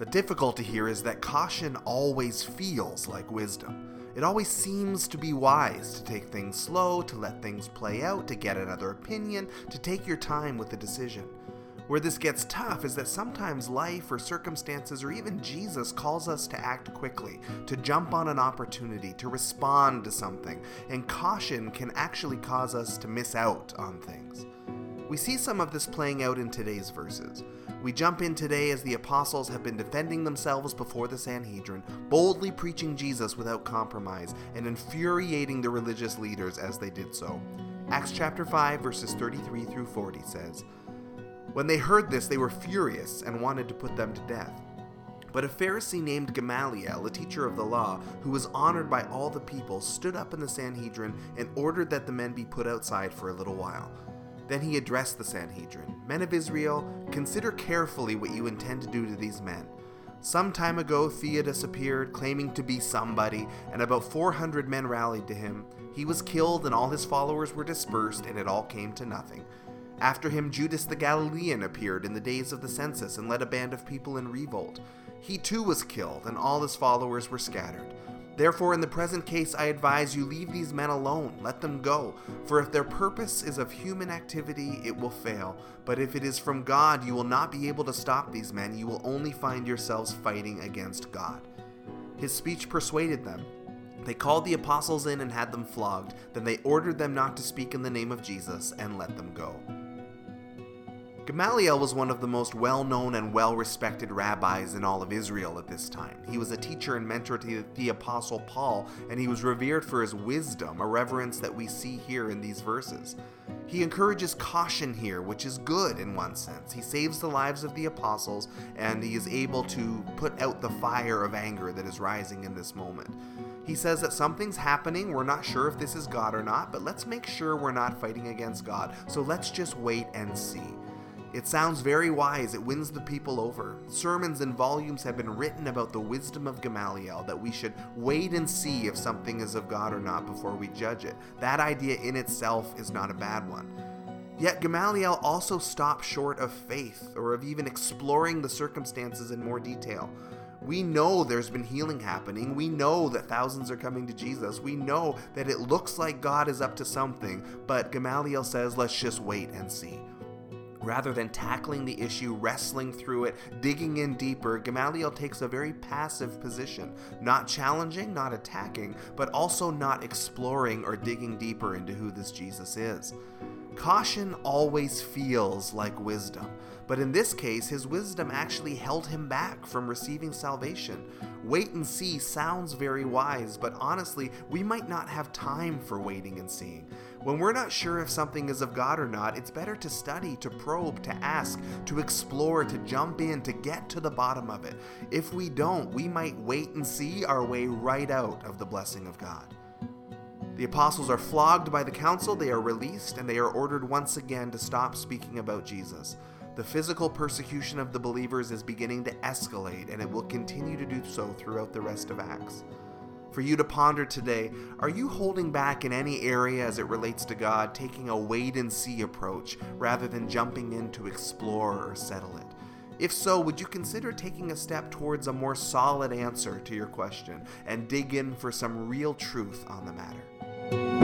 The difficulty here is that caution always feels like wisdom. It always seems to be wise to take things slow, to let things play out, to get another opinion, to take your time with the decision. Where this gets tough is that sometimes life or circumstances or even Jesus calls us to act quickly, to jump on an opportunity, to respond to something, and caution can actually cause us to miss out on things. We see some of this playing out in today's verses. We jump in today as the apostles have been defending themselves before the Sanhedrin, boldly preaching Jesus without compromise, and infuriating the religious leaders as they did so. Acts chapter 5, verses 33 through 40 says, When they heard this, they were furious and wanted to put them to death. But a Pharisee named Gamaliel, a teacher of the law, who was honored by all the people, stood up in the Sanhedrin and ordered that the men be put outside for a little while. Then he addressed the Sanhedrin Men of Israel, consider carefully what you intend to do to these men. Some time ago, Theudas appeared, claiming to be somebody, and about 400 men rallied to him. He was killed, and all his followers were dispersed, and it all came to nothing. After him, Judas the Galilean appeared in the days of the census and led a band of people in revolt. He too was killed, and all his followers were scattered. Therefore, in the present case, I advise you leave these men alone, let them go. For if their purpose is of human activity, it will fail. But if it is from God, you will not be able to stop these men. You will only find yourselves fighting against God. His speech persuaded them. They called the apostles in and had them flogged. Then they ordered them not to speak in the name of Jesus and let them go. Gamaliel was one of the most well known and well respected rabbis in all of Israel at this time. He was a teacher and mentor to the Apostle Paul, and he was revered for his wisdom, a reverence that we see here in these verses. He encourages caution here, which is good in one sense. He saves the lives of the apostles, and he is able to put out the fire of anger that is rising in this moment. He says that something's happening. We're not sure if this is God or not, but let's make sure we're not fighting against God. So let's just wait and see. It sounds very wise, it wins the people over. Sermons and volumes have been written about the wisdom of Gamaliel that we should wait and see if something is of God or not before we judge it. That idea in itself is not a bad one. Yet Gamaliel also stopped short of faith or of even exploring the circumstances in more detail. We know there's been healing happening. We know that thousands are coming to Jesus. We know that it looks like God is up to something, but Gamaliel says, let's just wait and see. Rather than tackling the issue, wrestling through it, digging in deeper, Gamaliel takes a very passive position, not challenging, not attacking, but also not exploring or digging deeper into who this Jesus is. Caution always feels like wisdom, but in this case, his wisdom actually held him back from receiving salvation. Wait and see sounds very wise, but honestly, we might not have time for waiting and seeing. When we're not sure if something is of God or not, it's better to study, to probe, to ask, to explore, to jump in, to get to the bottom of it. If we don't, we might wait and see our way right out of the blessing of God. The apostles are flogged by the council, they are released, and they are ordered once again to stop speaking about Jesus. The physical persecution of the believers is beginning to escalate, and it will continue to do so throughout the rest of Acts. For you to ponder today, are you holding back in any area as it relates to God, taking a wait and see approach rather than jumping in to explore or settle it? If so, would you consider taking a step towards a more solid answer to your question and dig in for some real truth on the matter?